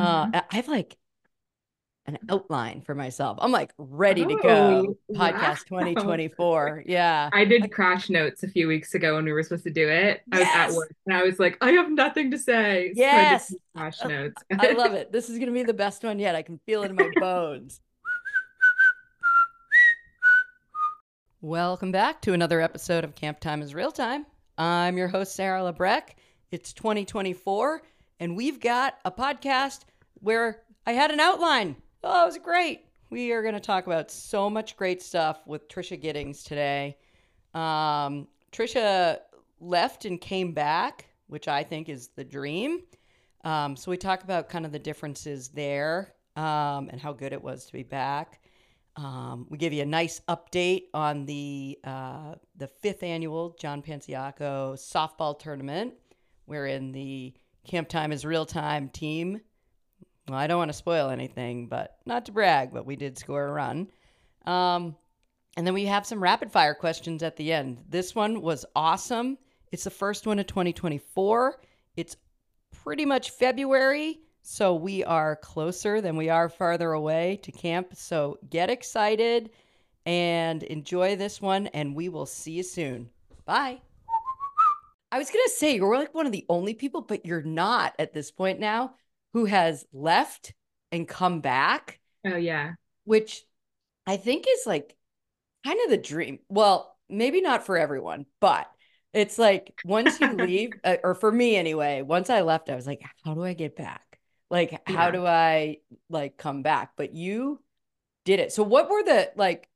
Uh, Mhm. I I have like an outline for myself. I'm like ready to go. Oh, Podcast wow. 2024. Yeah. I did crash notes a few weeks ago when we were supposed to do it. I was at work and I was like, I have nothing to say. So I Yes. crash notes. I love it. This is going to be the best one yet. I can feel it in my bones. Welcome back to another episode of Camp Time is Real Time. I'm your host, Sarah Lebrecq. It's 2024, and we've got a podcast where I had an outline. Oh, it was great. We are going to talk about so much great stuff with Tricia Gittings today. Um, Tricia left and came back, which I think is the dream. Um, so we talk about kind of the differences there um, and how good it was to be back. Um, we give you a nice update on the uh, the fifth annual John Panciocco softball tournament, wherein the Camp Time is Real Time team. Well, I don't want to spoil anything, but not to brag, but we did score a run. Um, and then we have some rapid fire questions at the end. This one was awesome. It's the first one of 2024. It's pretty much February, so we are closer than we are farther away to camp. So get excited and enjoy this one, and we will see you soon. Bye. I was going to say, you're like one of the only people, but you're not at this point now, who has left and come back Oh yeah. which I think is like kind of the dream. Well, maybe not for everyone, but it's like once you leave, uh, or for me anyway, once I left, I was like, how do I get back? Like, how do I like come back? But you did it. So what were the like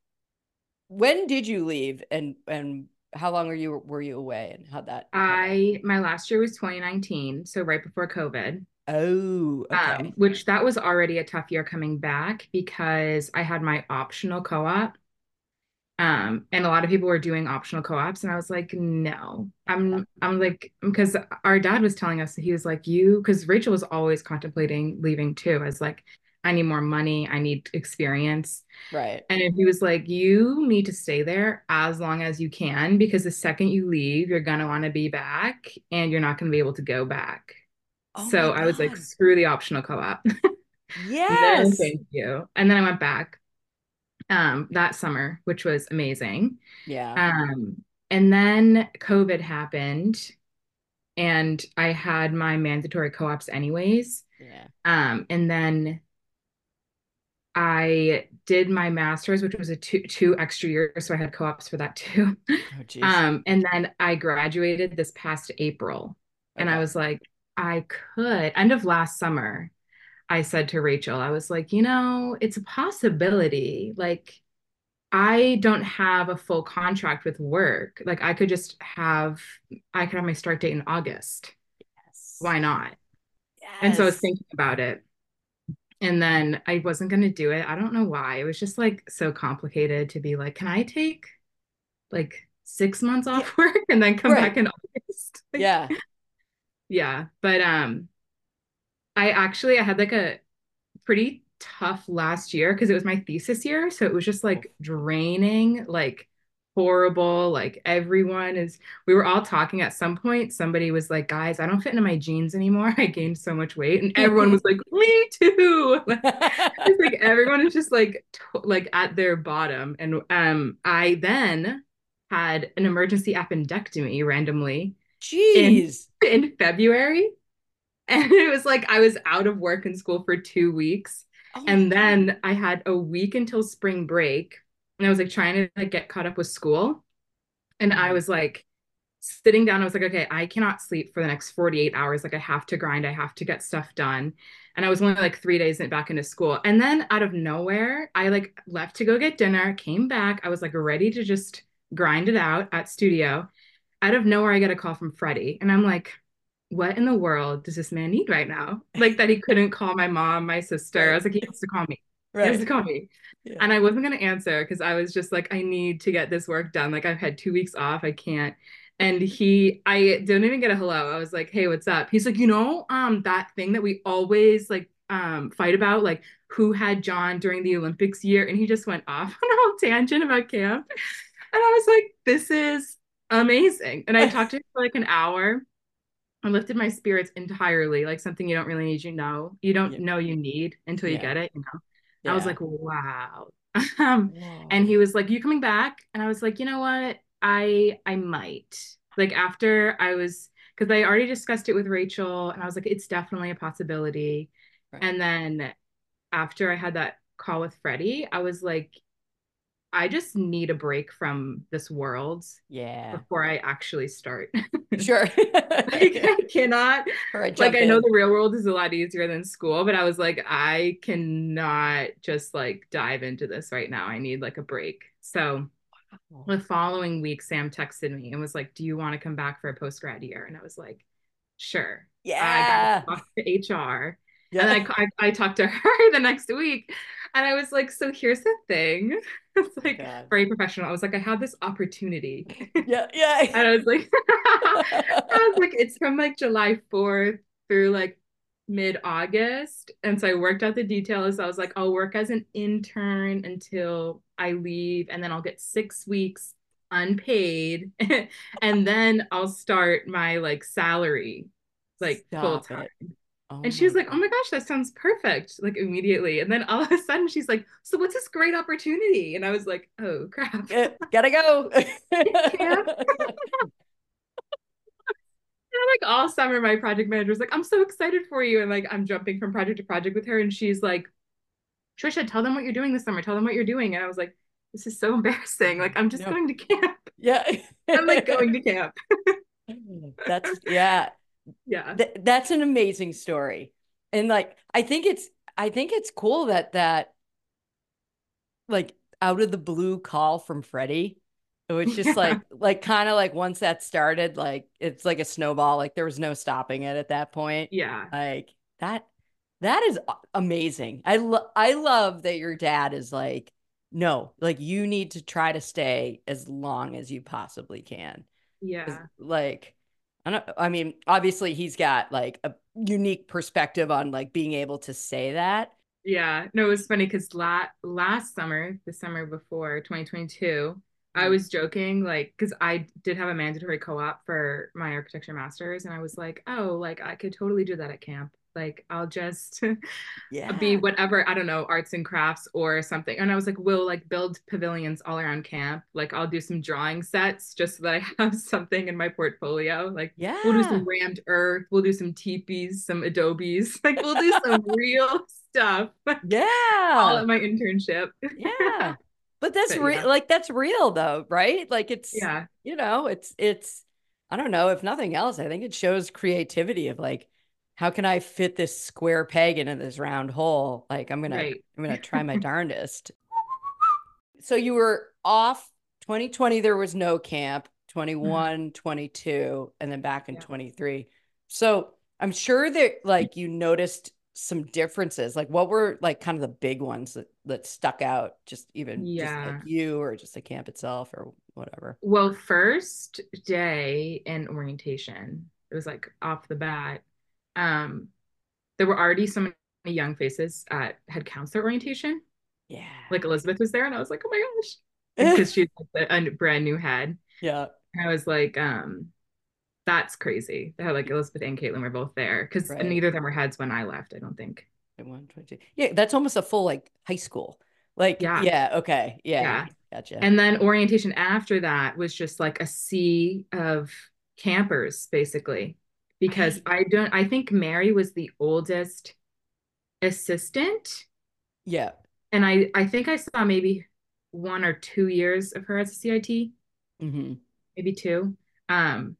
when did you leave and and how long are you were you away and how'd that- I my last year was 2019, so right before COVID. Oh, okay. Um, which that was already a tough year coming back because I had my optional co-op. Um, and a lot of people were doing optional co-ops, and I was like, no, I'm I'm like because our dad was telling us that he was like, you because Rachel was always contemplating leaving too, as like, I need more money, I need experience. right. And he was like, you need to stay there as long as you can because the second you leave, you're gonna want to be back and you're not gonna be able to go back. Oh so I was like, screw the optional co-op. no, Yes. thank you. And then I went back um that summer, which was amazing. Yeah. Um, and then COVID happened and I had my mandatory co-ops anyways. Yeah. Um, and then I did my master's, which was a two two extra years, so I had co-ops for that too. Oh geez. Um, and then I graduated this past April, and I was like, I could. End of last summer, I said to Rachel, I was like, you know, it's a possibility. Like, I don't have a full contract with work. Like, I could just have, I could have my start date in August. Yes. Why not? Yes. And so I was thinking about it. And then I wasn't going to do it. I don't know why. It was just like so complicated to be like, can I take like six months off work and then come Right. back in August? Like, Yeah. Yeah. But um, I actually I had like a pretty tough last year because it was my thesis year. So it was just like draining, like horrible. Like everyone is, we were all talking at some point. Somebody was like, guys, I don't fit into my jeans anymore. I gained so much weight. And everyone was like, me too. Like, it's like everyone is just like t- like at their bottom. And um, I then had an emergency appendectomy randomly Jeez. in February. And it was like I was out of work and school for two weeks. Oh And God. then I had a week until spring break. And I was like trying to like get caught up with school. And I mm-hmm. was like sitting down, I was like, okay, I cannot sleep for the next 48 hours. Like I have to grind, I have to get stuff done. And I was only like three days back into school. And then out of nowhere, I like left to go get dinner, came back. I was like ready to just grind it out at studio. Out of nowhere, I get a call from Freddie. And I'm like, what in the world does this man need right now? Like that he couldn't call my mom, my sister. I was like, he has to call me. He has to call me. Yeah. And I wasn't going to answer because I was just like, I need to get this work done. Like I've had two weeks off. I can't. And he, I didn't even get a hello. I was like, hey, what's up? He's like, you know, um, that thing that we always like um fight about, like who had John during the Olympics year. And he just went off on a whole tangent about camp. And I was like, this is amazing. And I talked to him for like an hour. I lifted my spirits entirely, like something you don't really need, you know, you don't Yeah. know you need until you Yeah. get it, you know. I was like, wow. um, and he was like, "You coming back?" And I was like, "You know what? I I might." Like after I was because I already discussed it with Rachel, and I was like, "It's definitely a possibility." Right. And then after I had that call with Freddie, I was like, "I just need a break from this world yeah. before I actually start." Sure. like I cannot I like jump I know the real world is a lot easier than school, but I was like, I cannot just like dive into this right now. I need like a break. So the following week, Sam texted me and was like, Do you want to come back for a post grad year? And I was like, Sure. Yeah. I got to talk to HR. Yeah. And I, I, I talked to her the next week. And I was like, So here's the thing. It's like God. very professional. I was like, I have this opportunity. yeah. Yeah. And I was like, I was like, it's from like July 4th through like mid August. And so I worked out the details. I was like, I'll work as an intern until I leave, and then I'll get six weeks unpaid. and then I'll start my like salary, like full time. Oh And she was like, Oh my gosh, that sounds perfect. Like immediately. And then all of a sudden she's like, So what's this great opportunity? And I was like, Oh crap. God. Eh, Gotta go. like all summer my project manager was like i'm so excited for you and like i'm jumping from project to project with her and she's like tricia tell them what you're doing this summer tell them what you're doing and i was like this is so embarrassing like i'm just No. going to camp yeah. i'm like going to camp That's yeah. Yeah Th- that's an amazing story. And like I think it's I think it's cool that that like out of the blue call from Freddie. It was just Yeah. like like kind of like once that started, like it's like a snowball. Like there was no stopping it at that point. yeah Like that that is amazing. I lo- I love that your dad is like, no, like you need to try to stay as long as you possibly can yeah like I don't I mean obviously he's got like a unique perspective on like being able to say that. yeah no it was funny because la- last summer the summer before 2022 I Mhm. was joking, like, because I did have a mandatory co-op for my architecture masters, and I was like, oh, like I could totally do that at camp. Like, I'll just Yeah. be whatever, I don't know, arts and crafts or something. And I was like, we'll like build pavilions all around camp. Like, I'll do some drawing sets just so that I have something in my portfolio. Like, yeah. we'll do some rammed earth, we'll do some teepees, some adobes. Like, we'll do some real stuff Yeah. all at my internship. yeah. But that's real yeah. like that's real though, right? Like it's Yeah. you know, it's it's I don't know, if nothing else, I think it shows creativity of like how can I fit this square peg into this round hole? Like I'm gonna Right. I'm gonna try my darndest. So you were off 2020, there was no camp, mm-hmm. 21, 22, and then back in Yeah. 23. So I'm sure that like you noticed some differences. Like what were like kind of the big ones that that stuck out, just even just Yeah. like you or just the camp itself or whatever. Well, first day in orientation, it was like off the bat. Um, there were already so many young faces at head counselor orientation. Yeah. Like Elizabeth was there, and I was like, oh my gosh, because she's like a, brand new head. yeah. I was like, um, that's crazy. How like Elizabeth and Caitlin were both there because Right. neither of them were heads when I left. I don't think. Yeah, that's almost a full like high school. Like Yeah. yeah, okay. Yeah. Yeah. Gotcha. And then orientation after that was just like a sea of campers, basically. Because I don't, I think Mary was the oldest assistant. yeah. And I, I think I saw maybe one or two years of her as a CIT, hmm maybe two. Um,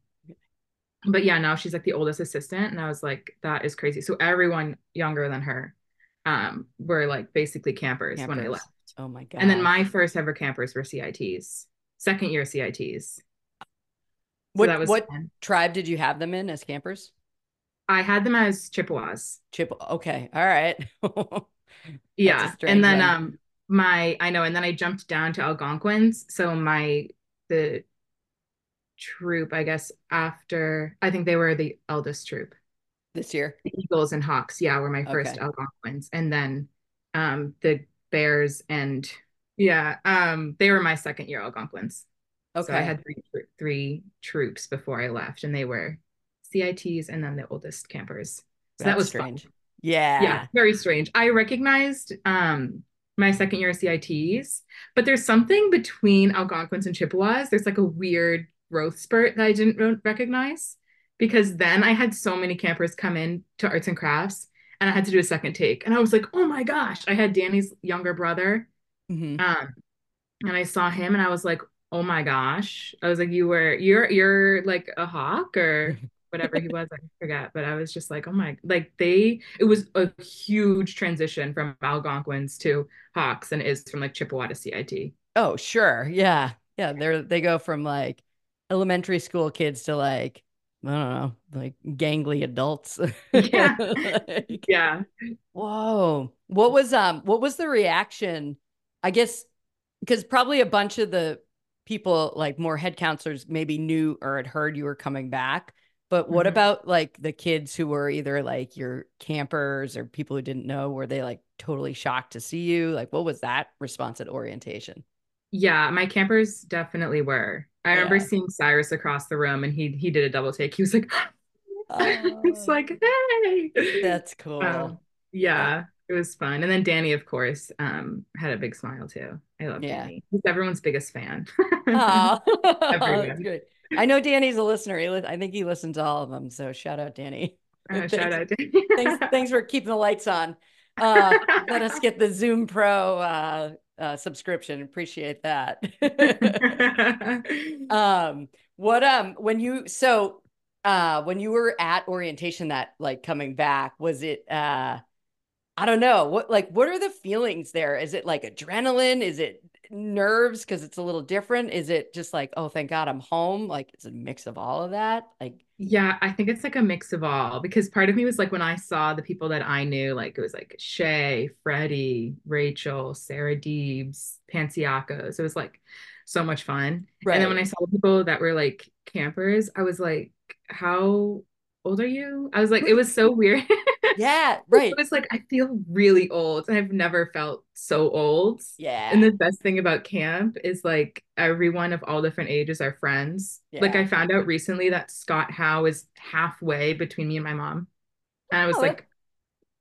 but yeah, now she's like the oldest assistant. And I was like, that is crazy. So everyone younger than her um, were like basically campers, when I left. Oh my god. And then my first ever campers were CITs, second year CITs. What what fun. tribe did you have them in as campers? I had them as Chippewas. Chip. Okay. All right. Yeah. And then one. um my I know, and then I jumped down to Algonquins. So my the troop, I guess, after I think they were the eldest troop. this year. The Eagles and Hawks, yeah, were my first Okay. Algonquins. And then um the Bears and yeah, um they were my second year Algonquins. Okay. So I had three three troops before I left, and they were CITs and then the oldest campers. So That's that was strange. fun. Yeah. Yeah, very strange. I recognized um my second year of CITs, but there's something between Algonquins and Chippewas. There's like a weird growth spurt that I didn't recognize because then I had so many campers come in to arts and crafts and I had to do a second take. And I was like, oh my gosh, I had Danny's younger brother. Mhm. Um, and I saw him and I was like, oh my gosh. I was like, you were you're you're like a hawk or whatever he was, I forget. But I was just like, oh my like they it was a huge transition from Algonquins to Hawks and is from like Chippewa to CIT. Oh, sure. Yeah. Yeah. They're they go from like elementary school kids to like, I don't know, like gangly adults. Yeah. Like, Yeah. whoa. What was um what was the reaction? I guess because probably a bunch of the people like more head counselors maybe knew or had heard you were coming back. But what Mhm. about like the kids who were either like your campers or people who didn't know? Were they like totally shocked to see you? Like, what was that response at orientation? Yeah, my campers definitely were. I remember seeing Cyrus across the room and he he did a double take. He was like, it's Oh. like, hey. That's cool. Um, yeah, it was fun. And then Danny, of course, um, had a big smile too. I love Yeah. Danny. He's everyone's biggest fan. Oh, that's great. I know Danny's a listener. He li- I think he listens to all of them. So shout out, Danny. Uh, Thanks- shout out Danny. Thanks, thanks for keeping the lights on. Uh, let us get the Zoom Pro uh, uh, subscription. Appreciate that. um, what um when you so uh when you were at orientation that like coming back was it uh I don't know what like what are the feelings there? Is it like adrenaline? Is it nerves because it's a little different? Is it just like oh thank God I'm home? Like it's a mix of all of that. Like Yeah, I think it's like a mix of all because part of me was like when I saw the people that I knew, like it was like Shay, Freddie, Rachel, Sarah Deebs, Pancioccos. It was like so much fun. And then when I saw the people that were like campers, I was like, how old are you? I was like, it was so weird. yeah right It was like, I feel really old. I've never felt so old. yeah And the best thing about camp is like everyone of all different ages are friends. Like I found out recently that Scott Howe is halfway between me and my mom. And I was Oh, like,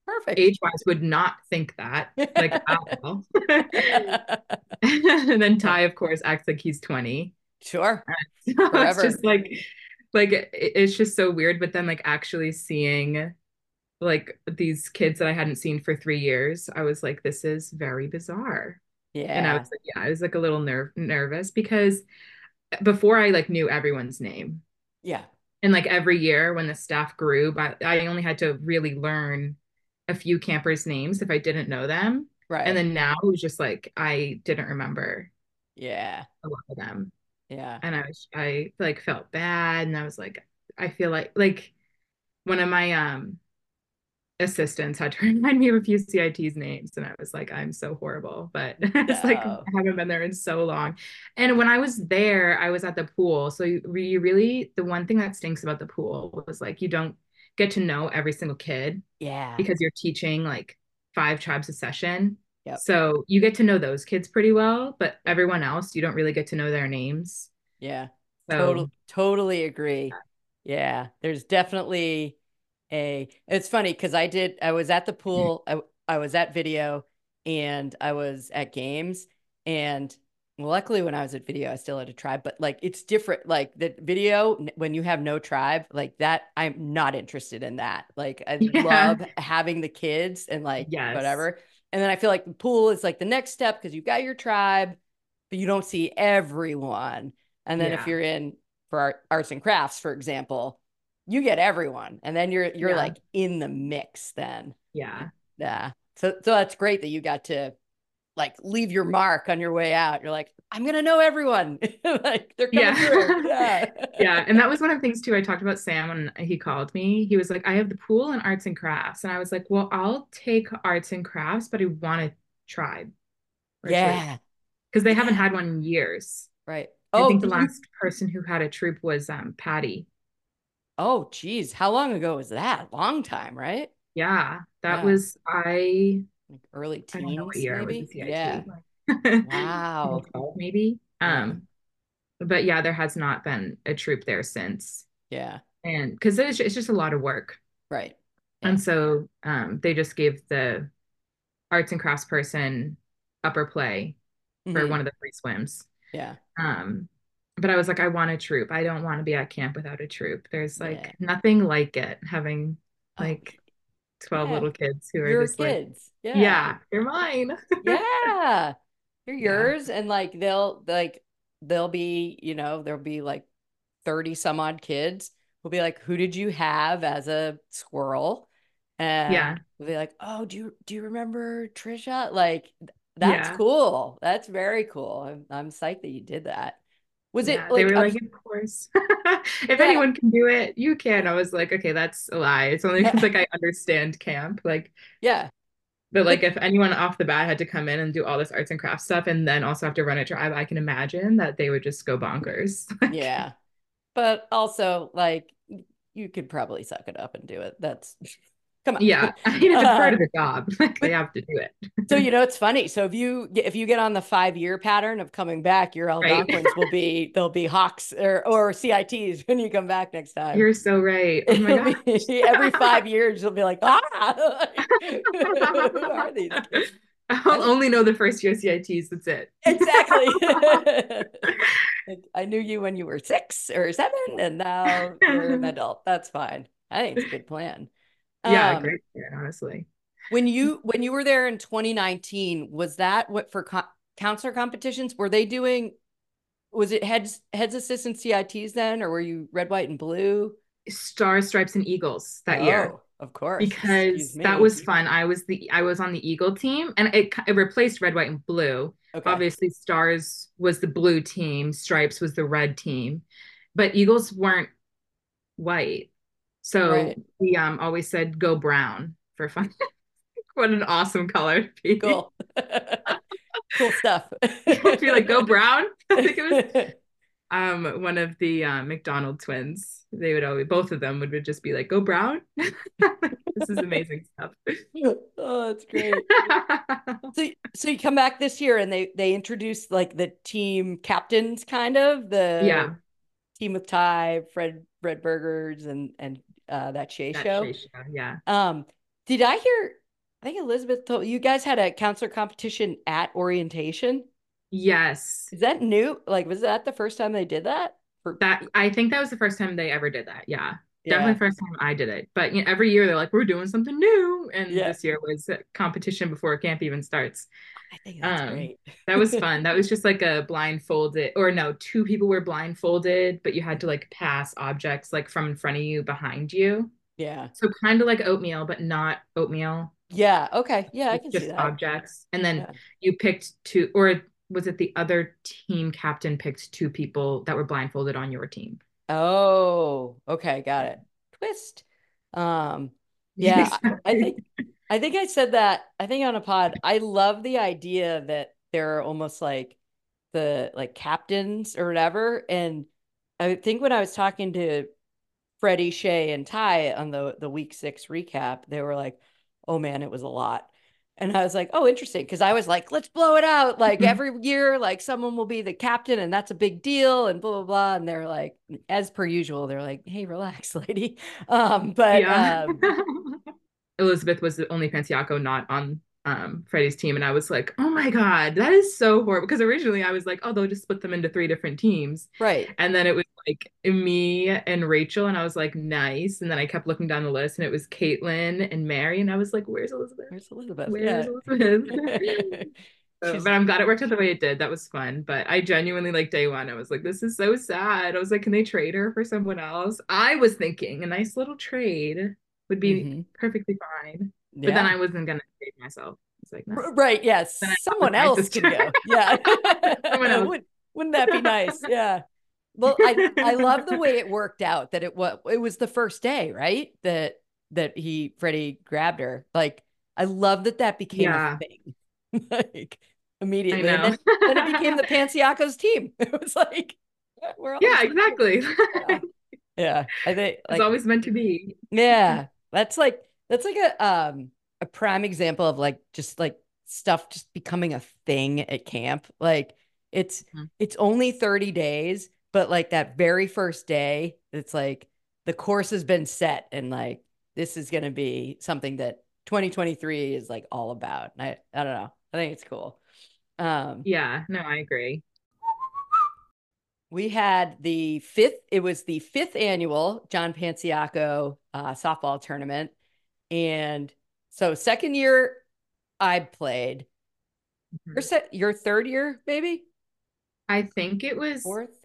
perfect age wise, would not think that. Like at all. and then Ty, of course, acts like he's 20. sure So it's just like like it's just so weird. But then like actually seeing like these kids that I hadn't seen for three years, I was like, this is very bizarre. Yeah. And I was like, yeah, I was like a little nerve nervous because before I like knew everyone's name. yeah And like every year when the staff grew, but I only had to really learn a few campers' names if I didn't know them. right And then now it was just like I didn't remember yeah a lot of them. yeah And I was I like felt bad and I was like, I feel like like one of my um assistants had to remind me of a few CIT's names and I was like, I'm so horrible. But it's like I haven't been there in so long. And when I was there, I was at the pool. So you, you really the one thing that stinks about the pool was like you don't get to know every single kid yeah because you're teaching like five tribes a session. Yep. So you get to know those kids pretty well, but everyone else you don't really get to know their names. yeah So Total, totally agree. Yeah, there's definitely a. It's funny because I did. I was at the mm-hmm. pool. I I was at video, and I was at games. And luckily, when I was at video, I still had a tribe. But like, it's different. Like the video when you have no tribe, like that. I'm not interested in that. Like I Yeah. love having the kids and like Yes. whatever. And then I feel like the pool is like the next step because you've got your tribe, but you don't see everyone. And then if you're in for art, arts and crafts, for example, you get everyone, and then you're you're Yeah. like in the mix. Then, yeah. yeah. So so that's great that you got to like leave your mark on your way out. You're like, I'm gonna know everyone. like they're coming Yeah. through. Yeah. yeah and that was one of the things too i talked about sam when he called me he was like i have the pool and arts and crafts and i was like well i'll take arts and crafts but i want a tribe yeah. because they haven't had one in years Right. i Oh, think the last person who had a troop was um patty oh, geez. How long ago was that? Long time, right? yeah that Yeah. was i Like early i don't know what teens, maybe. Yeah. Wow. maybe um but yeah there has not been a troop there since Yeah. And because it's, it's just a lot of work. Right. And so um, they just gave the arts and crafts person upper play for Mhm. one of the free swims. Yeah. Um, but I was like, I want a troop. I don't want to be at camp without a troop. There's like Yeah. nothing like it having Oh, like 12 yeah. little kids who are Your just like, kids. yeah. yeah, you're mine. Yeah. You're Yeah. yours. And like they'll like they'll be, you know, there'll be like 30 some odd kids who'll be like, Who did you have as a squirrel? And Yeah. we'll be like, Oh, do you do you remember Tricia? Like that's Yeah. cool. That's very cool. I'm I'm psyched that you did that. Was Yeah, it they like were a- like, of course. If Yeah. anyone can do it, you can. I was like, okay, that's a lie. It's only eh, because eh. like I understand camp. Like, yeah. but like if anyone off the bat had to come in and do all this arts and crafts stuff and then also have to run a tribe, I can imagine that they would just go bonkers. Yeah. But also like you could probably suck it up and do it. That's come on. Yeah. I mean, it's part of the job, like they have to do it. So you know it's funny. So if you if you get on the five year pattern of coming back, your Right. Algonquins will be they'll be hawks or or CITs when you come back next time. You're so right. Oh my every five years you'll be like, ah, who are these kids? I'll only know the first year CITs. That's it. Exactly. I knew you when you were six or seven, and now you're an adult. That's fine. I think it's a good plan. Yeah, Um, great plan, honestly. When you when you were there in 2019, was that what for co- counselor competitions? Were they doing? Was it heads heads assistant CITs then, or were you red, white, and blue Stars, stripes, and eagles that year. Oh, of course. because that was fun. I was the I was on the Eagle team, and it, it replaced red, white, and blue. okay. Obviously, Stars was the blue team, Stripes was the red team, but Eagles weren't white. So Right. we um always said go brown for fun. what an awesome color to be. Cool. cool stuff. You like go brown, I think it was um one of the uh, McDonald twins. They would always both of them would, would just be like go brown. this is amazing stuff. oh, that's great. So, so you come back this year and they they introduced like the team captains, kind of the Yeah. team with Ty, Fred, Fred Burgers, and and uh, that Shay That show. Shay show, Yeah. Um, did I hear? I think Elizabeth told you guys had a counselor competition at orientation. Yes. Is that new? Like, was that the first time they did that? For That I think that was the first time they ever did that. Yeah. Yeah, Definitely first time I did it. But you know, every year they're like, we're doing something new. And Yeah. this year was a competition before camp even starts. I think that's um, great. That was fun. that was just like a blindfolded, or no, two people were blindfolded, but you had to like pass objects like from in front of you, behind you. Yeah, So kind of like oatmeal, but not oatmeal. yeah. Okay, yeah, I can just see that. objects. And then Yeah. you picked two, or was it the other team captain picked two people that were blindfolded on your team? Oh, okay, got it. Twist. Um, yeah, I- I think I think I said that. I think on a pod. I love the idea that they're almost like the like captains or whatever. And I think when I was talking to Freddie, Shay, and Ty on the the week six recap, they were like, "Oh man, it was a lot." And I was like, "Oh, interesting," because I was like, "Let's blow it out!" Like every year, like someone will be the captain, and that's a big deal, and blah blah blah. And they're like, as per usual, they're like, "Hey, relax, lady." Um, but yeah. um, Elizabeth was the only Panciocco not on um Freddie's team, and I was like, oh my god, that is so horrible. Because originally I was like, oh, they'll just split them into three different teams, right, and then it was like me and Rachel, and I was like, nice. And then I kept looking down the list, and it was Caitlin and Mary, and I was like, where's Elizabeth? where's Elizabeth? Where's yeah. Elizabeth? So, but I'm glad it worked out the way it did. That was fun. But I genuinely like day one. I was like, this is so sad. I was like, can they trade her for someone else? I was thinking a nice little trade would be Mhm. perfectly fine. But then I wasn't gonna save myself. It's like, no. Right. Yes. Someone else can go. Yeah. Someone else. Would, wouldn't that be nice? Yeah. Well, I I love the way it worked out that it was it was the first day, right? That that he Freddie grabbed her. Like I love that that became Yeah. a thing. like immediately. And then, then it became the Pancioccos team. It was like we're all yeah, exactly. Yeah. Yeah. I think it's always meant to be. yeah, that's like that's like a um a prime example of like just like stuff just becoming a thing at camp. Like it's Mhm. it's only 30 days, but like that very first day, it's like the course has been set and like this is going to be something that 2023 is like all about. I I don't know. I think it's cool. Um, yeah, no, I agree. We had the fifth, it was the fifth annual John Panciocco uh, softball tournament. And so, second year I played. Mm-hmm. Your, set, your third year, maybe? I think it was fourth.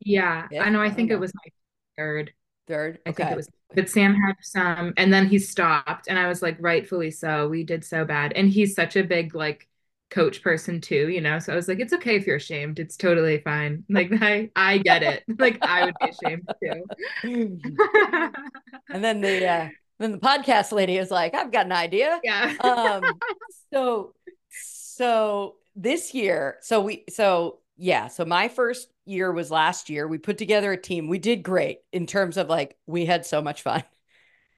Yeah, Fifth? I know. I think it was my third. Third. I think it was. But Sam had some, and then he stopped, and I was like, rightfully so. We did so bad, and he's such a big like coach person too, you know. So I was like, it's okay if you're ashamed. It's totally fine. Like I I get it. like I would be ashamed too. and then the uh then the podcast lady is like, I've got an idea. Yeah. um so so this year, so we so yeah, so my first year was last year. We put together a team. We did great in terms of like we had so much fun.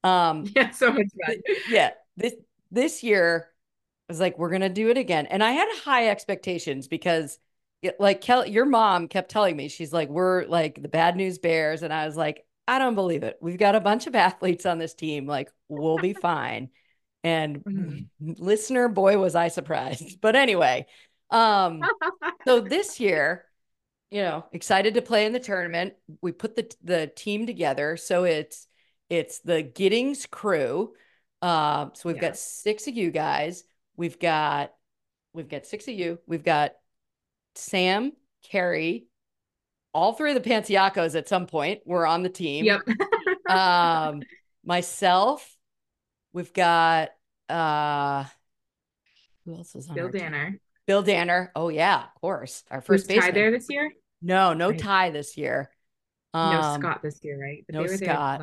Um yeah, so much fun. yeah. This this year was like, we're gonna do it again. And I had high expectations because like Kelly, your mom kept telling me, she's like, we're like the bad news bears. And I was like, I don't believe it. We've got a bunch of athletes on this team. Like, we'll be fine. And mm-hmm. listener, boy, was I surprised. But anyway, um, so this year, you know, excited to play in the tournament. We put the the team together. So it's it's the Gittings crew. Uh, so we've yeah. got six of you guys. We've got we've got six of you. We've got Sam, Carrie, all three of the Pancioccos at some point were on the team. Yep. um, myself, we've got uh who else is on Bill Danner. Team? Bill Danner. Oh yeah, of course. Our first base Ty there this year? No, no right. Ty this year. Um, no Scott this year, right? But no they Scott.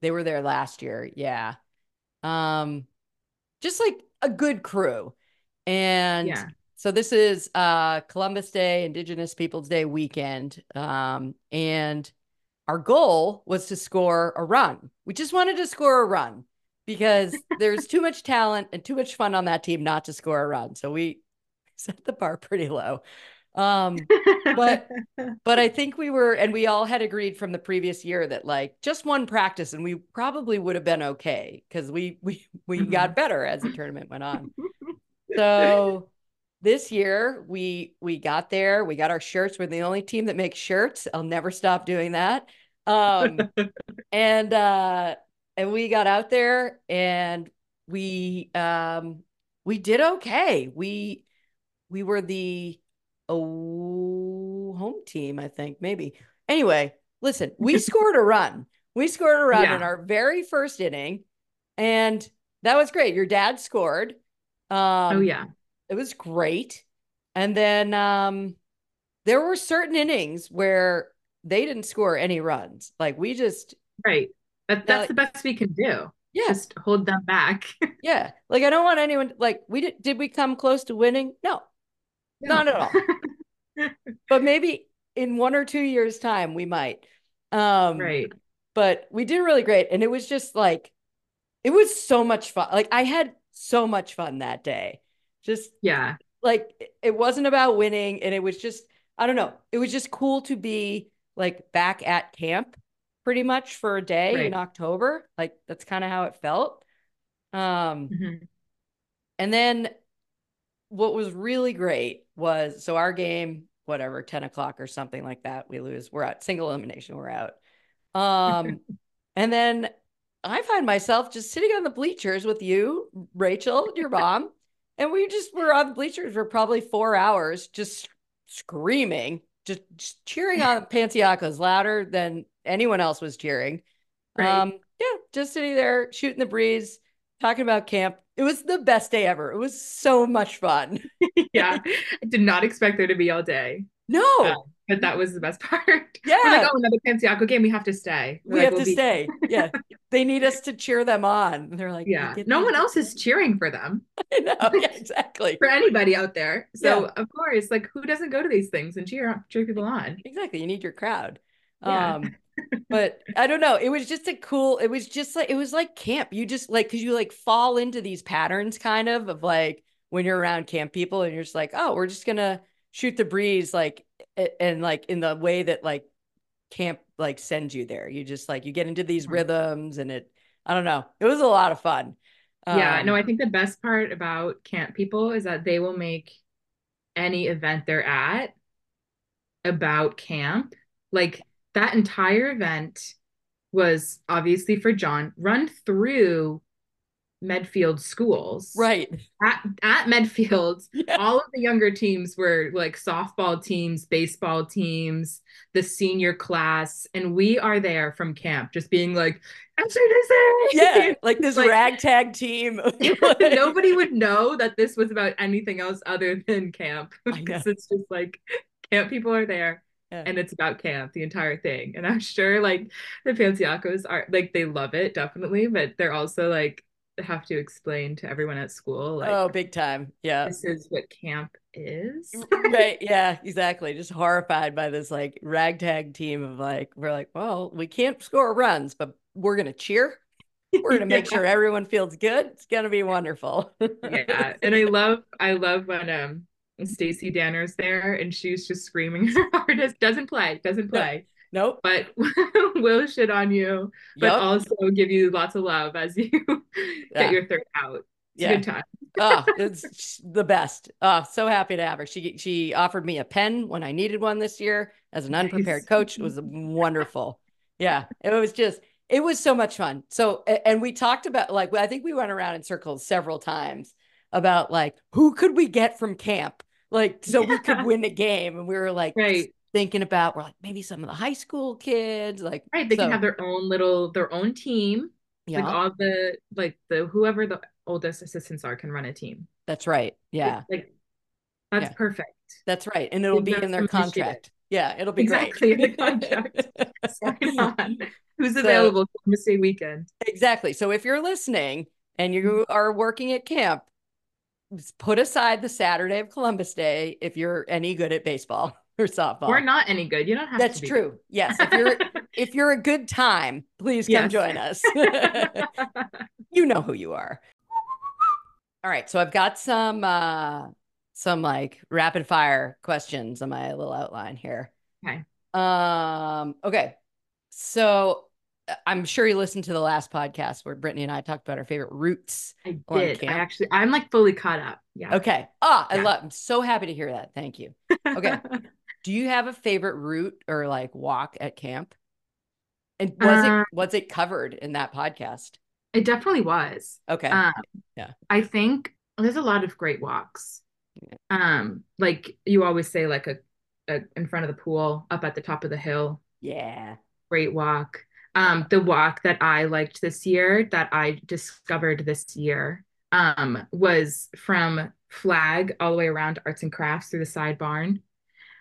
They were there last year. Yeah. Um, just like a good crew. And yeah. So this is uh, Columbus Day, Indigenous Peoples Day weekend. Um, and our goal was to score a run. We just wanted to score a run because there's too much talent and too much fun on that team not to score a run. So we set the bar pretty low. Um, but but I think we were and we all had agreed from the previous year that like just one practice and we probably would have been okay because we we we mm-hmm. got better as the tournament went on. So this year we we got there, we got our shirts. We're the only team that makes shirts. I'll never stop doing that. Um and uh and we got out there and we um we did okay. We we were the oh home team, I think, maybe. Anyway, listen, we scored a run. We scored a run yeah. in our very first inning, and that was great. Your dad scored. Um, oh yeah, it was great. And then um, there were certain innings where they didn't score any runs. Like we just right. But that's the best we can do. Yeah. Just hold them back. yeah. Like I don't want anyone like we did did we come close to winning? No. No. Not at all. but maybe in one or two years' time we might. Um right. But we did really great. And it was just like it was so much fun. Like I had so much fun that day. Just yeah. Like it wasn't about winning and it was just I don't know. It was just cool to be like back at camp pretty much for a day right. in October. Like that's kind of how it felt. Um, mm-hmm. and then what was really great was so our game, whatever, 10 o'clock or something like that, we lose. We're out single elimination, we're out. Um, and then I find myself just sitting on the bleachers with you, Rachel, your mom, and we just were on the bleachers for probably four hours, just screaming, just, just cheering on Pancioccos louder than anyone else was cheering. Right. Um, yeah, just sitting there shooting the breeze, talking about camp. It was the best day ever. It was so much fun. yeah, I did not expect there to be all day. No, uh, but that was the best part. Yeah, We're like oh, another Panciocco game. We have to stay. We're we like, have we'll to be- stay. Yeah, they need us to cheer them on. And they're like, yeah, no one else is cheering for them. I know. Yeah, exactly. for anybody out there. So yeah. of course, like, who doesn't go to these things and cheer cheer people on? Exactly. You need your crowd. Yeah. Um, but I don't know. It was just a cool, it was just like, it was like camp. You just like, cause you like fall into these patterns kind of, of like when you're around camp people and you're just like, oh, we're just going to shoot the breeze, like, and like in the way that like camp like sends you there. You just like you get into these Mhm. rhythms and it I don't know. It was a lot of fun. Yeah, Um, no, I think the best part about camp people is that they will make any event they're at about camp. Like that entire event was obviously for John, run through Medfield schools. right. At, at Medfield, Yeah. all of the younger teams were like softball teams, baseball teams, the senior class, and we are there from camp just being like! Yeah, like this Like- ragtag team. Nobody would know that this was about anything else other than camp because it's just like camp people are there Yeah. and it's about camp the entire thing. And I'm sure like the Pancioccos are like they love it definitely, but they're also like have to explain to everyone at school like oh, big time. Yeah. this is what camp is. right. Yeah, exactly. Just horrified by this like ragtag team of like, we're like, well, we can't score runs, but we're gonna cheer. We're gonna make Yeah. sure everyone feels good. It's gonna be wonderful. yeah and i love i love when um stacy danner's there and she's just screaming her hardest doesn't play doesn't play Nope. but will shit on you but Yep. also give you lots of love as you Yeah. get your third out it's Yeah. a good time oh, it's the best. Oh, so happy to have her. She she offered me a pen when I needed one this year as an unprepared Nice. coach. It was wonderful. Yeah, it was just it was so much fun. So and we talked about like I think we went around in circles several times about like who could we get from camp like so we could win a game and we were like right thinking about we're like maybe some of the high school kids like right they so, can have their own little their own team. Yeah. like all the like the whoever the oldest assistants are can run a team. That's right yeah. like that's Yeah. perfect. That's right and it'll be in their contract. Yeah it'll be Exactly, in the contract. Who's So- available Columbus Day weekend? Exactly. So if you're listening and Mm-hmm. you are working at camp, put aside the Saturday of Columbus Day if you're any good at baseball or softball. or not any good you don't have That's true. Yes. If you're if you're a good time, please come Yes. join us. you know who you are. All right. So I've got some uh some like rapid fire questions on my little outline here. Okay. Um, okay. So uh, I'm sure you listened to the last podcast where Brittany and I talked about our favorite routes. I did. I actually, I'm like fully caught up. Yeah. Okay. Ah, I Yeah. love I'm so happy to hear that. Thank you. okay. Do you have a favorite route or like walk at camp? And was Uh, it was it covered in that podcast? it definitely was. Okay. Um, Yeah. I think there's a lot of great walks. Yeah. Um, like you always say, like a, a in front of the pool, up at the top of the hill, yeah. great walk. Um, the walk that I liked this year, that I discovered this year, um, was from Flag all the way around Arts and Crafts through the side barn.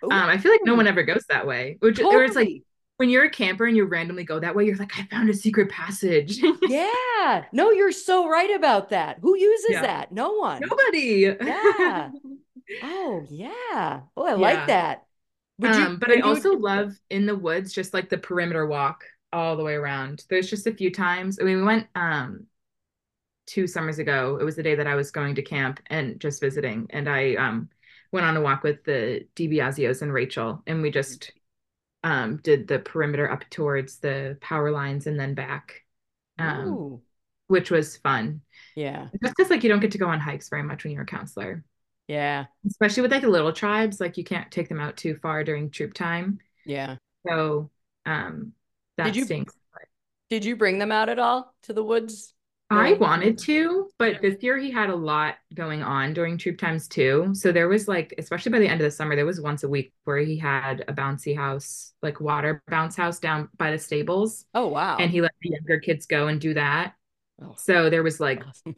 Um, I feel like no one ever goes that way. Which or it's like when you're a camper and you randomly go that way, you're like, I found a secret passage. yeah. No, you're so right about that. Who uses Yeah. that? No one. Nobody. Yeah. Oh, yeah. Oh, I like that. Would you- um, but I you- also love in the woods, just like the perimeter walk all the way around. There's just a few times. I mean, we went um two summers ago. It was the day that I was going to camp and just visiting, and I um went on a walk with the DiBiasio's and Rachel, and we just um did the perimeter up towards the power lines and then back, um, which was fun. Yeah. Just because like you don't get to go on hikes very much when you're a counselor, Yeah. especially with like the little tribes. Like you can't take them out too far during troop time. Yeah. So um that Did you- stinks. Did you bring them out at all to the woods? I wanted to, but this year he had a lot going on during troop times too. So there was like, especially by the end of the summer, there was once a week where he had a bouncy house, like water bounce house down by the stables, Oh, wow. and he let the younger kids go and do that. Oh, So there was like, awesome.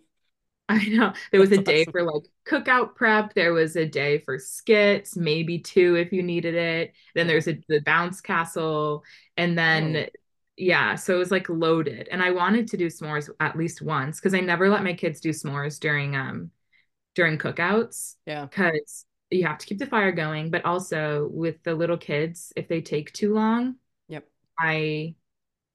I know there was a day awesome. for like cookout prep. There was a day for skits, maybe two if you needed it. Then there's a the bounce castle, and then Oh. Yeah, so it was like loaded. And I wanted to do s'mores at least once because I never let my kids do s'mores during um during cookouts Yeah. because you have to keep the fire going. But also with the little kids, if they take too long, Yep. I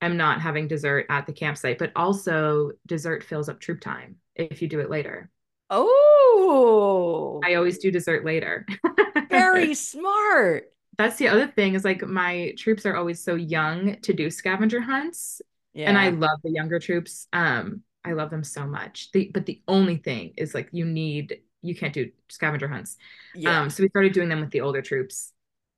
am not having dessert at the campsite. But also dessert fills up troop time if you do it later. Oh, I always do dessert later. very smart. That's the other thing is like my troops are always so young to do scavenger hunts. Yeah. And I love the younger troops. Um, I love them so much. The but the only thing is like you need you can't do scavenger hunts. yeah. Um, so we started doing them with the older troops.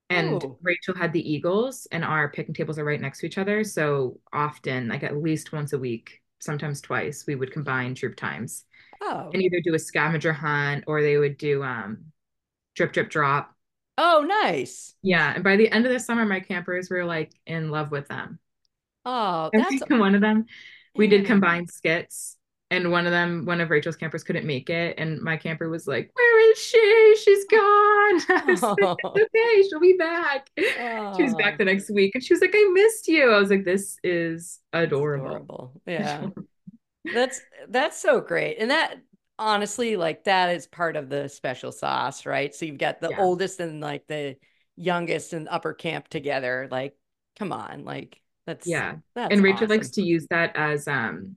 And Ooh. Rachel had the Eagles, and our picnic tables are right next to each other. So often, like at least once a week, sometimes twice, we would combine troop times oh. and either do a scavenger hunt or they would do um drip drip drop. Oh, nice. Yeah. And by the end of the summer, my campers were like in love with them. Oh, that's one of them, we did combined skits. And one of them, one of Rachel's campers couldn't make it. And my camper was like, Where is she? She's gone. Was like, Oh. Okay, she'll be back. She was Oh. back the oh. next week and she was like, I missed you. I was like, This is adorable. adorable. Yeah. that's that's so great. And that honestly, like that is part of the special sauce, right? So you've got the Yeah. oldest and like the youngest and upper camp together. Like, come on, like that's Yeah. that's and Rachel awesome. likes to use that as um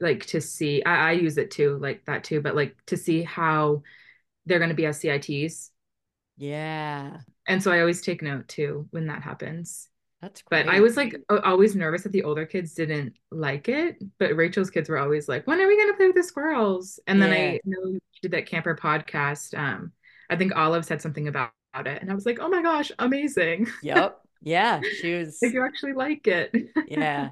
like to see I, I use it too, like that too, but like to see how they're gonna be as CITs. Yeah, And so I always take note too when that happens. That's great. But I was like always nervous that the older kids didn't like it. But Rachel's kids were always like, when are we gonna play with the squirrels? And then Yeah. I know you did that camper podcast. Um, I think Olive said something about it. And I was like, oh my gosh, amazing. Yep. Yeah, she was If you actually like it. yeah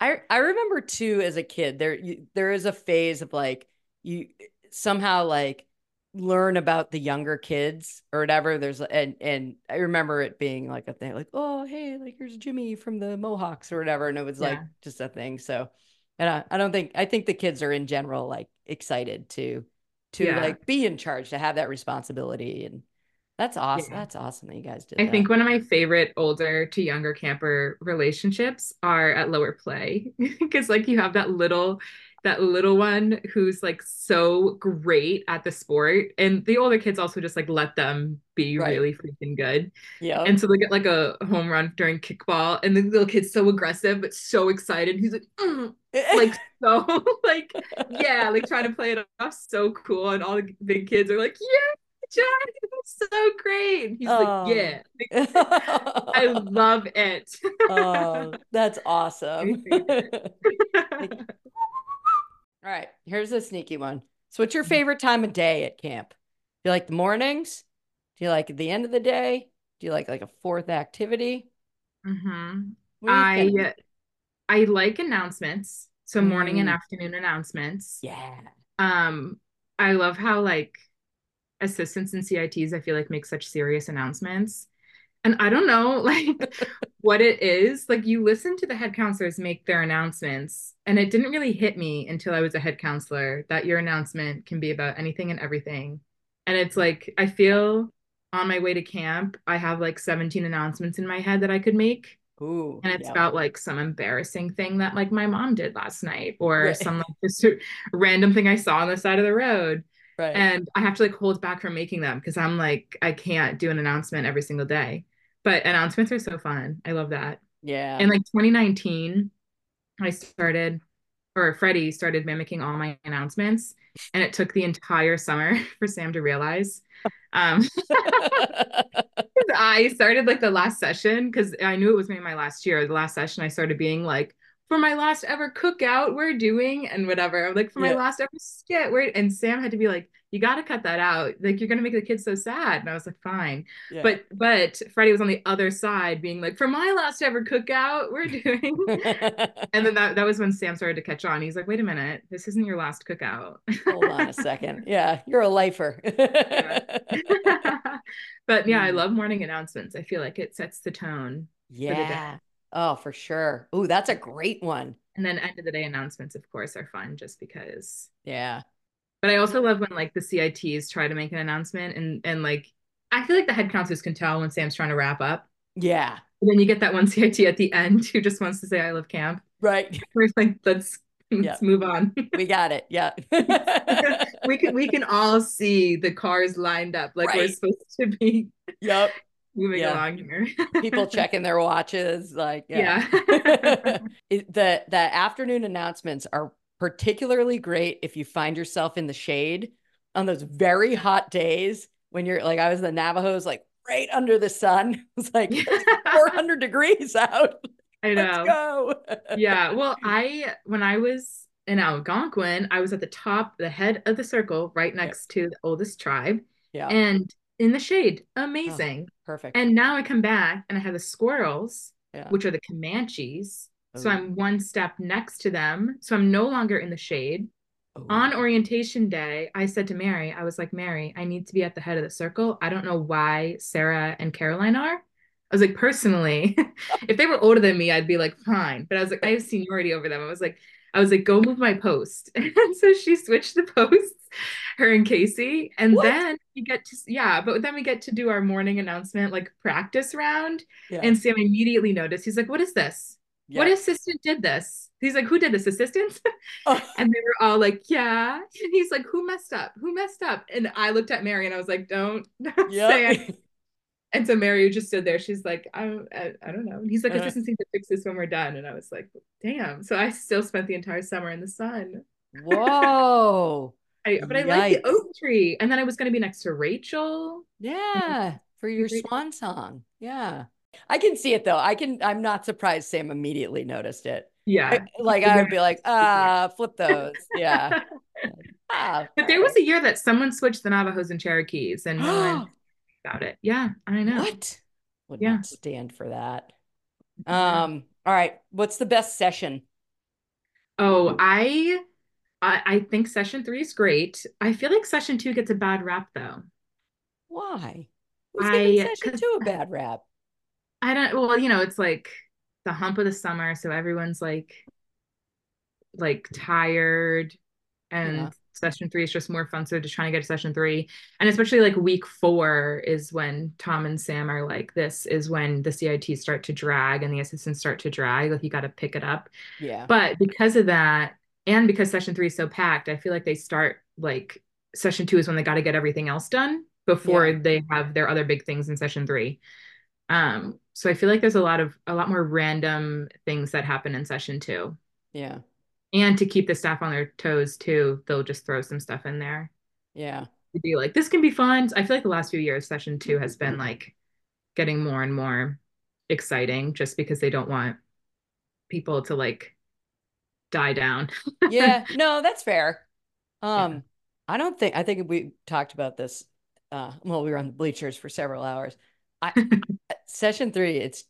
i i remember too as a kid there you, there is a phase of like you somehow like learn about the younger kids or whatever there's and and i remember it being like a thing like oh hey like here's jimmy from the mohawks or whatever and it was like just a thing so and I, I don't think i think the kids are in general like excited to to Yeah. like be in charge to have that responsibility and that's awesome Yeah. that's awesome that you guys did I that. think one of my favorite older to younger camper relationships are at lower play because like you have that little that little one who's like so great at the sport and the older kids also just like let them be Right. really freaking good yeah and so they get like a home run during kickball and the little kid's so aggressive but so excited he's like "Mm," like so like yeah like trying to play it off so cool and all the big kids are like yeah John that's so great and he's Oh. like yeah Like, I love it. oh, that's awesome. All right, here's a sneaky one. So, what's your favorite time of day at camp? Do you like the mornings? Do you like at the end of the day? Do you like like a fourth activity? Mhm. You I think? I like announcements. So morning and Mm. afternoon announcements. yeah, Um, I love how like assistants and CITs I feel like make such serious announcements. And I don't know like what it is. Like you listen to the head counselors make their announcements, and it didn't really hit me until I was a head counselor that your announcement can be about anything and everything. And it's like I feel on my way to camp, I have like 17 announcements in my head that I could make. ooh, And it's yeah. about like some embarrassing thing that like my mom did last night or Right. some like just random thing I saw on the side of the road right. and I have to like hold back from making them because I'm like I can't do an announcement every single day. But announcements are so fun. I love that. yeah, In like 2019, I started or Freddie started mimicking all my announcements and it took the entire summer for Sam to realize. Um I started like the last session because I knew it was maybe my last year. The last session, I started being like, for my last ever cookout, we're doing and whatever. Like for my Yeah. last ever skit, we're and Sam had to be like, you got to cut that out. Like you're gonna make the kids so sad. And I was like, fine. Yeah. But but Freddie was on the other side, being like, for my last ever cookout, we're doing. and then that that was when Sam started to catch on. He's like, wait a minute, this isn't your last cookout. hold on a second. Yeah, you're a lifer. but yeah, I Mm. love morning announcements. I feel like it sets the tone. yeah. Oh, for sure. Oh, that's a great one. And then end of the day announcements, of course, are fun just because. Yeah. But I also love when like the CITs try to make an announcement and and like I feel like the head counselors can tell when Sam's trying to wrap up. Yeah. And then you get that one CIT at the end who just wants to say I love camp. Right. We're like, let's let's Yeah. move on. We got it. Yeah. we can we can all see the cars lined up like we're supposed to be yep. Moving Yeah. along here. People checking their watches. Like, yeah. Yeah. It- the the afternoon announcements are particularly great if you find yourself in the shade on those very hot days when you're like I was the Navajos like right under the sun. It's like 400 degrees out. I know. Let's go. yeah. Well, I when I was in Algonquin, I was at the top, the head of the circle, right next to the oldest tribe. Yeah. And in the shade. Oh, Amazing. Perfect. And now I come back and I have the squirrels, Yeah. which are the Comanches. Oh, so I'm one step next to them. So I'm no longer in the shade. Ooh. On orientation day, I said to Mary, I was like, Mary, I need to be at the head of the circle. I don't know why Sarah and Caroline are. I was like, personally, if they were older than me, I'd be like, fine. But I was like, I have seniority over them. I was like, I was like, go move my post. And so she switched the posts, her and Casey. And What? then we get to, yeah, but then we get to do our morning announcement, like practice round. yeah. And Sam immediately noticed, he's like, what is this? What assistant did this? He's like, who did this? Assistants? Oh, And they were all like, yeah. And he's like, who messed up? Who messed up? And I looked at Mary and I was like, don't, don't say yeah. And so Mary just stood there. She's like, I, I, I don't know. And he's like, Uh. assistants need to fix this when we're done. And I was like, damn. So I still spent the entire summer in the sun. Whoa. I, but I like the oak tree. And then I was going to be next to Rachel. Yeah. For your swan song. Yeah. I can see it though. I can, I'm not surprised Sam immediately noticed it. Yeah. I- like I would be like, ah, flip those. Yeah. Ah, But there was a year that someone switched the Navajos and Cherokees and no one right. About it. Yeah, I know. What? Would Yeah. not stand for that. Um, all right. What's the best session? Oh, I, I I think session three is great. I feel like session two gets a bad rap though. Why? Who's giving I- session two a bad rap? I don't well, you know, it's like the hump of the summer, so everyone's like like tired and Yeah. Session three is just more fun. So just trying to get to session three. And especially like week four is when Tom and Sam are like, this is when the CITs start to drag and the assistants start to drag. Like you got to pick it up. Yeah. But because of that, and because session three is so packed, I feel like they start like session two is when they got to get everything else done before Yeah. they have their other big things in session three. Um, so I feel like there's a lot of a lot more random things that happen in session two. Yeah. And to keep the staff on their toes too, they'll just throw some stuff in there Yeah. to be like, this can be fun. I feel like the last few years, session two has been like getting more and more exciting just because they don't want people to like die down. Yeah. No, that's fair. Um, I don't think I think we talked about this. Uh, well, we were on the bleachers for several hours. I session three, it's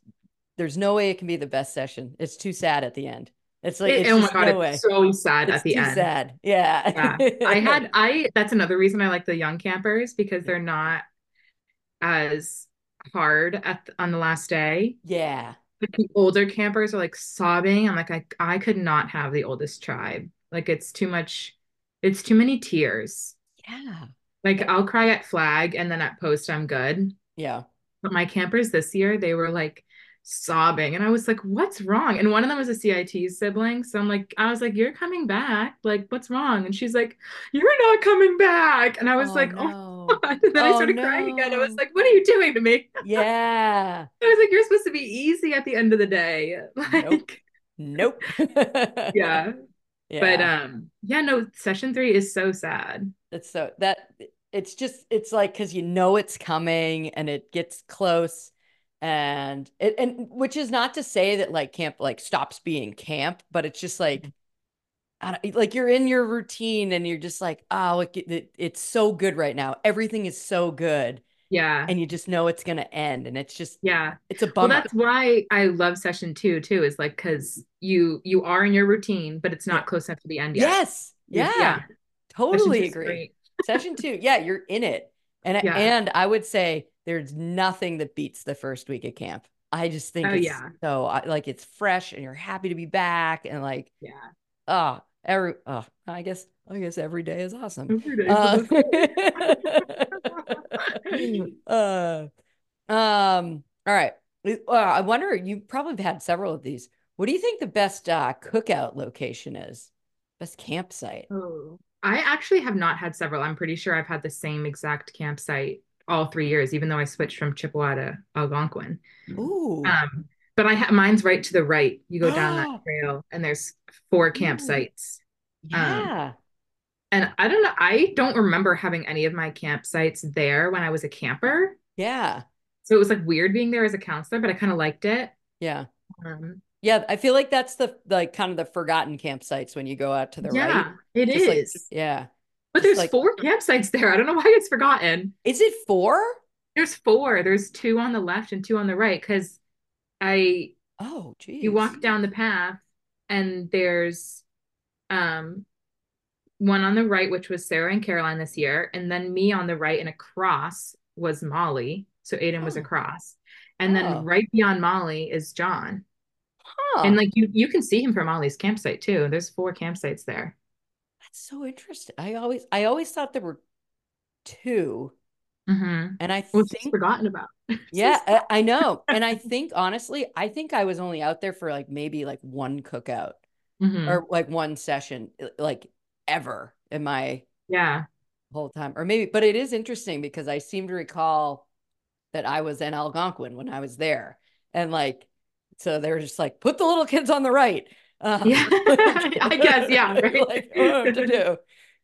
there's no way it can be the best session. It's too sad at the end. It's like It- it's oh my god, no it's so sad It's at the too end. sad. Yeah. Yeah. I had I that's another reason I like the young campers because they're not as hard at on the last day. yeah. Like the older campers are like sobbing. I'm like I I could not have the oldest tribe. Like it's too much it's too many tears. Yeah. Like I'll cry at flag and then at post I'm good. Yeah. But my campers this year, they were like sobbing. And I was like, what's wrong? And one of them was a CIT sibling. So I'm like, I was like, you're coming back. Like, what's wrong? And she's like, you're not coming back. And I was Oh, like, oh. no. God. And then I Oh, started crying again. I was like, what are you doing to me? Yeah. I was like, you're supposed to be easy at the end of the day. Like, Nope. yeah. Yeah. But um, yeah, no, session three is so sad. It's so that it's just it's like because you know it's coming and it gets close and it and which is not to say that like camp like stops being camp, but it's just like mm-hmm. I don't, like you're in your routine and you're just like oh it, it, it's so good right now. Everything is so good Yeah. and you just know it's gonna end and it's just Yeah. it's a Well, bummer. that's why I love session two too, is like because you you are in your routine, but it's not close enough to the end yet. yes. Yeah. Yeah. Totally agree. Session two, yeah, you're in it. And Yeah. and I would say there's nothing that beats the first week of camp. I just think Oh, it's yeah. so like it's fresh and you're happy to be back and like Yeah. oh every oh I guess I guess every day is awesome. Every day Uh, uh, um all right. Uh, I wonder you probably have had several of these. What do you think the best uh, cookout location is? Best campsite? Oh, I actually have not had several. I'm pretty sure I've had the same exact campsite all three years, even though I switched from Chippewa to Algonquin. Ooh. Um, but I ha mine's right to the right. You go down that trail, and there's four campsites. yeah. And I don't know, I don't remember having any of my campsites there when I was a camper. Yeah. So it was like weird being there as a counselor, but I kind of liked it. Yeah. Um, Yeah, I feel like that's the like kind of the forgotten campsites when you go out to the yeah, right. it Just like- yeah. But there's like- four campsites there. I don't know why it's forgotten. Is it four? There's four. There's two on the left and two on the right. Because I Oh, geez. you walk down the path and there's um one on the right, which was Sarah and Caroline this year, and then me on the right and across was Molly. So Aiden was Oh. across. And then Oh. right beyond Molly is John. Huh. And like you you can see him from Molly's campsite too. There's four campsites there. So interesting. I always I always thought there were two, Mm-hmm. and I think forgotten about. yeah, I, I know. And I think honestly, I think I was only out there for like maybe like one cookout Mhm. or like one session, uh, like ever in my yeah. whole time. Or maybe, but it is interesting because I seem to recall that I was in Algonquin when I was there, and like, so they were just like, put the little kids on the right. Um, Yeah. I guess, yeah, right. like, I don't know what to do.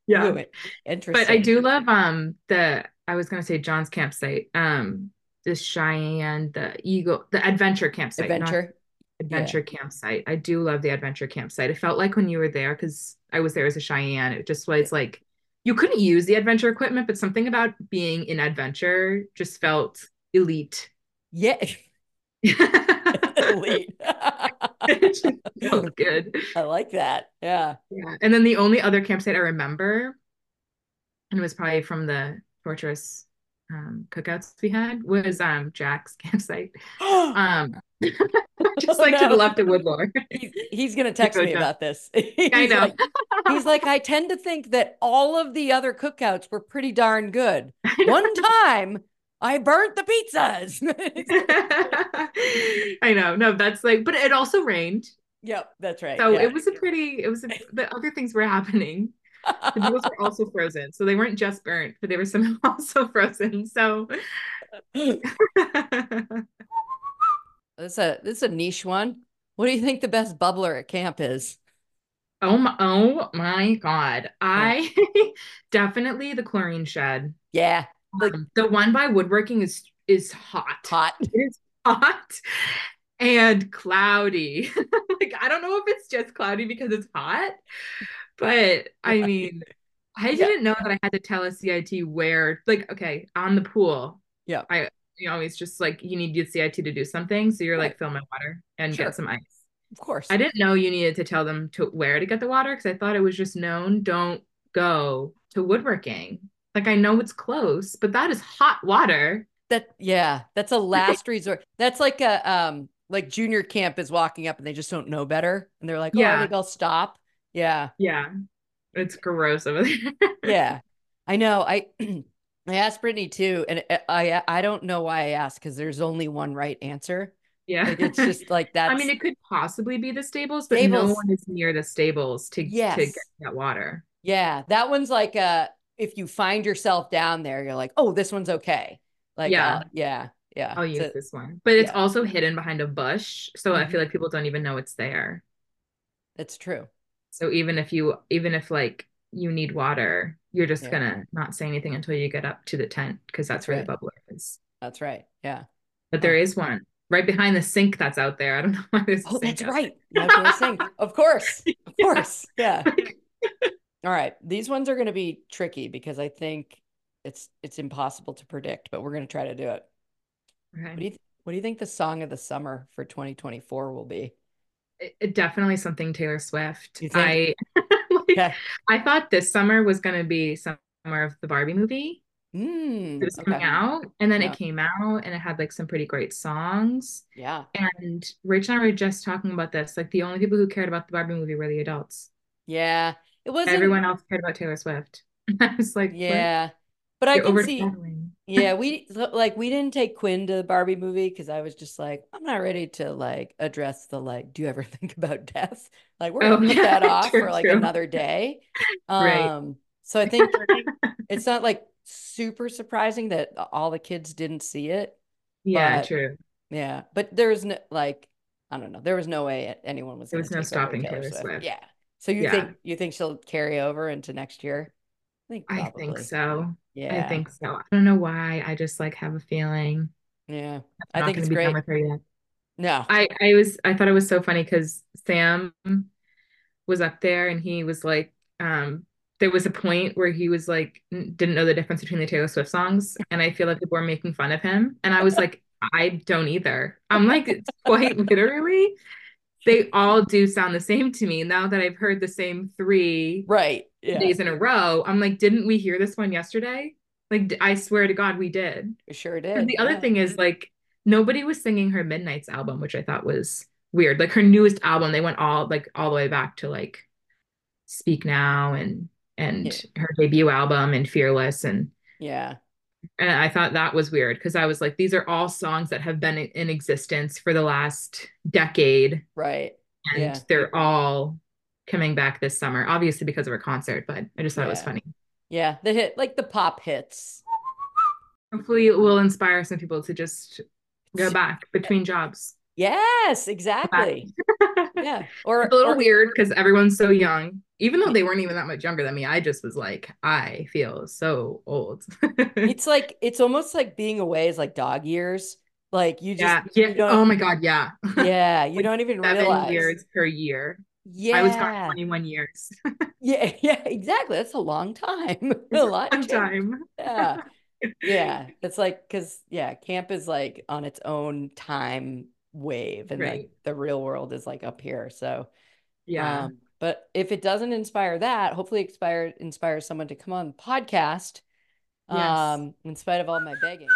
Yeah. Ooh, Interesting. But I do love um the I was gonna say John's campsite. Um the Cheyenne, the Eagle, the adventure campsite. adventure. adventure campsite. I do love the adventure campsite. It felt like when you were there, because I was there as a Cheyenne, it just was like you couldn't use the adventure equipment, but something about being in adventure just felt elite. Yeah. Elite. felt good. I like that. Yeah. Yeah. And then the only other campsite I remember, and it was probably from the Fortress um, cookouts we had, was um Jack's campsite. Um just Oh, like to the left of Woodlore. he's, he's gonna text me about this. He's I know. Like, he's like, I tend to think that all of the other cookouts were pretty darn good. One time I burnt the pizzas. I know. No, that's like, but it also rained. yep, that's right. So yeah. it was a pretty, it was, a, the other things were happening. The noodles were also frozen. So they weren't just burnt, but they were somehow also frozen. So this is a this is a niche one. What do you think the best bubbler at camp is? Oh my, oh my God. I definitely the chlorine shed. Yeah, Like- the one by woodworking is is hot. hot. It is hot and cloudy. like I don't know if it's just cloudy because it's hot, but I mean, I Yeah. didn't know that I had to tell a CIT where, like, okay, on the pool. Yeah. I you know it's just like you need your CIT to do something, so you're Right. like fill my water and Sure. get some ice. Of course. I didn't know you needed to tell them to where to get the water because I thought it was just known don't go to woodworking. Like I know it's close, but that is hot water. That yeah, that's a last resort. That's like a um like junior camp is walking up and they just don't know better and they're like, "Oh, I Yeah. think I'll stop." Yeah. Yeah. It's gross over there. Yeah. I know. I I asked Brittany too and I I, I don't know why I asked cuz there's only one right answer. Yeah. Like, it's just like that. I mean, it could possibly be the stables, but no one is near the stables to, to get that water. Yeah, that one's like uh if you find yourself down there, you're like, "Oh, this one's okay." Like Yeah. uh, yeah. Yeah. I'll So- use this one. But it's yeah. also hidden behind a bush. So I Mhm. feel like people don't even know it's there. That's true. So even if you, even if like you need water, you're just Yeah. gonna not say anything until you get up to the tent because that's, That's where right. the bubbler is. That's right. Yeah. But there is one right behind the sink that's out there. I don't know why there's Oh, sink that's right. To sing. Of course. Of Yeah. course. Yeah. All right. These ones are going to be tricky because I think it's it's impossible to predict, but we're going to try to do it. What do you th- what do you think the song of the summer for 2024 will be? It- it definitely something Taylor Swift. I like, Okay. I thought this summer was gonna be summer of the Barbie movie. Mm, It was coming okay. out, and then Yeah. it came out, and it had like some pretty great songs. Yeah. And Rachel and I were just talking about this. Like the only people who cared about the Barbie movie were the adults. Yeah. It wasn't Everyone else cared about Taylor Swift. I was like, what? Yeah. But I You're can see yeah, we like we didn't take Quinn to the Barbie movie because I was just like, I'm not ready to like address the like, do you ever think about death? Like we're Oh, gonna put yeah, that off true, for like true. another day. Right. Um, so I think it's not like super surprising that all the kids didn't see it. Yeah, But- true. Yeah, but there was no like, I don't know, there was no way anyone was. There was no stopping Taylor Swift. Yeah. So you Yeah. think you think she'll carry over into next year? I think I think so. Yeah. I think so. I don't know why. I just like have a feeling. Yeah. I'm I think it's great. with her yet. No. I I was I thought it was so funny because Sam was up there and he was like, um, there was a point where he was like didn't know the difference between the Taylor Swift songs, and I feel like people were making fun of him, and I was like, I don't either. I'm like, quite literally, they all do sound the same to me now that I've heard the same three Right. Yeah. days in a row. I'm like, didn't we hear this one yesterday? Like, I swear to God, we did. We sure And did. the other yeah. thing is like nobody was singing her Midnights album, which I thought was weird. Like her newest album, they went all like all the way back to like Speak Now and and Yeah. her debut album and Fearless and Yeah. And I thought that was weird because I was like these are all songs that have been in, existence for the last decade Right. and Yeah. they're all coming back this summer obviously because of her concert but I just thought it was funny. Yeah. The hit like the pop hits. Hopefully it will inspire some people to just go back between jobs. Yes, exactly. Yeah. Or It's a little or- weird because everyone's so young. Even though they weren't even that much younger than me, I just was like, I feel so old. it's like it's almost like being away is like dog years. Like you just yeah, you yeah. Oh my God, yeah. yeah, you don't even Seven realize. years per year. Yeah. I was gone 21 years. Yeah, yeah, exactly. That's a long time. a lot changed. time. Yeah. Yeah. It's like because yeah, camp is like on its own time wave and Right. like the real world is like up here. So Yeah. um, but if it doesn't inspire that, hopefully inspire inspires someone to come on the podcast. Yes. Um, in spite of all my begging.